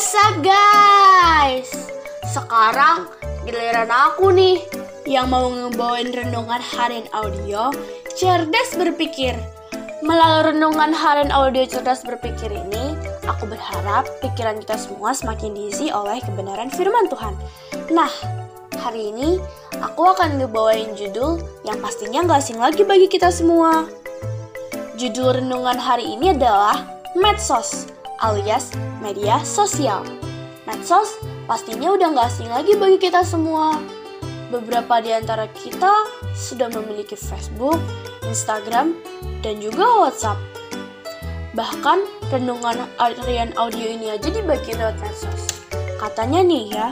Up guys? Sekarang giliran aku nih yang mau ngebawain renungan harian audio cerdas berpikir. Melalui renungan harian audio cerdas berpikir ini, aku berharap pikiran kita semua semakin diisi oleh kebenaran firman Tuhan. Nah, hari ini aku akan ngebawain judul yang pastinya gak asing lagi bagi kita semua. Judul renungan hari ini adalah Medsos alias media sosial. Medsos pastinya udah gak asing lagi bagi kita semua. Beberapa di antara kita sudah memiliki Facebook, Instagram, dan juga WhatsApp. Bahkan renungan harian audio ini aja dibagi lewat medsos. Katanya nih ya,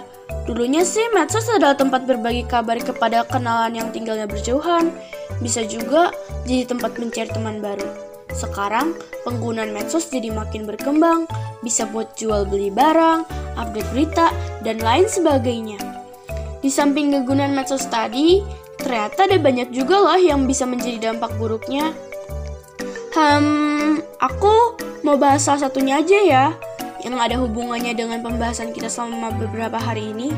dulunya sih medsos adalah tempat berbagi kabar kepada kenalan yang tinggalnya berjauhan. Bisa juga jadi tempat mencari teman baru. Sekarang, penggunaan medsos jadi makin berkembang, bisa buat jual beli barang, update berita, dan lain sebagainya. Di samping kegunaan medsos tadi, ternyata ada banyak juga loh yang bisa menjadi dampak buruknya. Hmm, aku mau bahas salah satunya aja ya, yang ada hubungannya dengan pembahasan kita selama beberapa hari ini.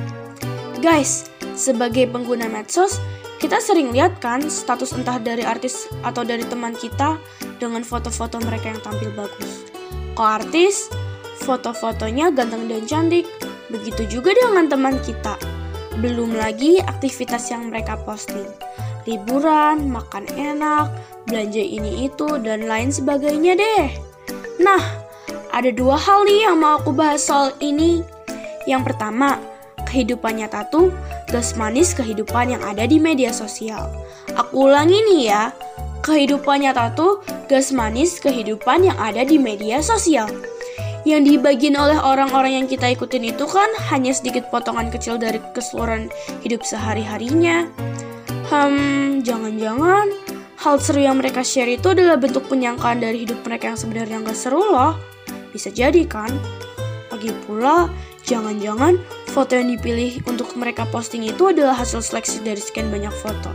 Guys, sebagai pengguna medsos, kita sering lihat kan status entah dari artis atau dari teman kita dengan foto-foto mereka yang tampil bagus. Kalau artis, foto-fotonya ganteng dan cantik. Begitu juga dengan teman kita. Belum lagi aktivitas yang mereka posting. Liburan, makan enak, belanja ini itu, dan lain sebagainya deh. Nah, ada dua hal nih yang mau aku bahas soal ini. Yang pertama, kehidupan nyata tuh gas manis kehidupan yang ada di media sosial. Aku ulangi nih ya, kehidupan nyata tuh gas manis kehidupan yang ada di media sosial. Yang dibagiin oleh orang-orang yang kita ikutin itu kan hanya sedikit potongan kecil dari keseluruhan hidup sehari-harinya. Hmm, jangan-jangan hal seru yang mereka share itu adalah bentuk penyangkaan dari hidup mereka yang sebenarnya nggak seru loh. Bisa jadi kan? Lagi pula, jangan-jangan foto yang dipilih untuk mereka posting itu adalah hasil seleksi dari sekian banyak foto.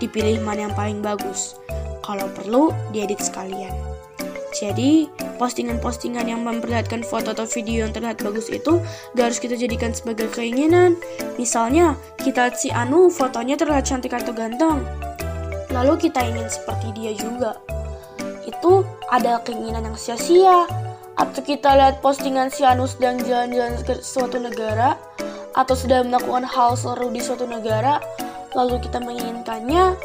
Dipilih mana yang paling bagus. Kalau perlu, diedit sekalian. Jadi, postingan-postingan yang memperlihatkan foto atau video yang terlihat bagus itu gak harus kita jadikan sebagai keinginan. Misalnya, kita si Anu fotonya terlihat cantik atau ganteng. Lalu kita ingin seperti dia juga. Itu ada keinginan yang sia-sia. Atau kita lihat postingan si Anu sedang jalan-jalan ke suatu negara, atau sedang melakukan hal seru di suatu negara, lalu kita menginginkannya,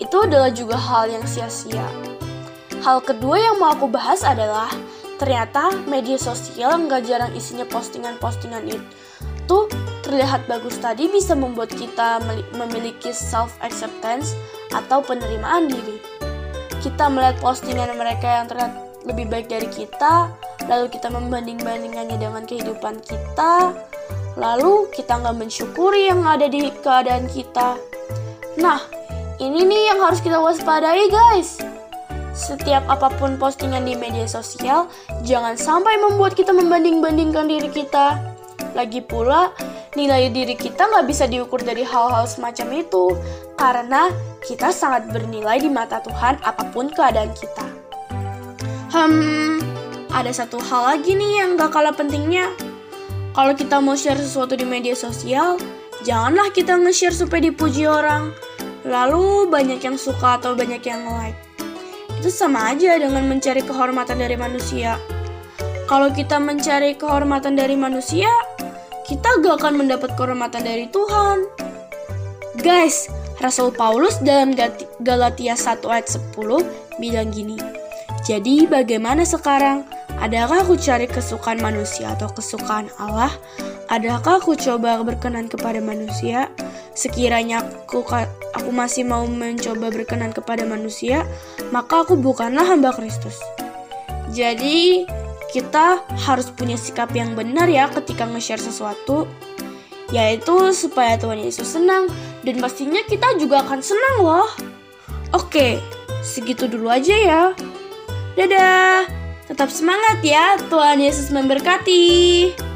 itu adalah juga hal yang sia-sia. Hal kedua yang mau aku bahas adalah ternyata media sosial nggak jarang isinya postingan-postingan itu terlihat bagus tadi bisa membuat kita memiliki self acceptance atau penerimaan diri. Kita melihat postingan mereka yang terlihat lebih baik dari kita, lalu kita membanding-bandingannya dengan kehidupan kita, lalu kita nggak mensyukuri yang ada di keadaan kita. Nah, ini nih yang harus kita waspadai guys. Setiap apa pun postingan di media sosial, jangan sampai membuat kita membanding-bandingkan diri kita. Lagi pula, nilai diri kita nggak bisa diukur dari hal-hal semacam itu, karena kita sangat bernilai di mata Tuhan apa pun keadaan kita. Hmm, ada satu hal lagi nih yang gak kalah pentingnya. Kalau kita mau share sesuatu di media sosial, janganlah kita nge-share supaya dipuji orang. Lalu banyak yang suka atau banyak yang like itu sama aja dengan mencari kehormatan dari manusia. Kalau kita mencari kehormatan dari manusia, kita gak akan mendapat kehormatan dari Tuhan. Guys, Rasul Paulus dalam Galatia 1 ayat 10 bilang gini, Jadi bagaimana sekarang? Adakah aku cari kesukaan manusia atau kesukaan Allah? Adakah aku coba berkenan kepada manusia? Sekiranya aku aku masih mau mencoba berkenan kepada manusia, maka aku bukanlah hamba Kristus. Jadi, kita harus punya sikap yang benar ya ketika nge-share sesuatu, yaitu supaya Tuhan Yesus senang dan pastinya kita juga akan senang loh. Oke, segitu dulu aja ya. Dadah. Tetap semangat ya, Tuhan Yesus memberkati.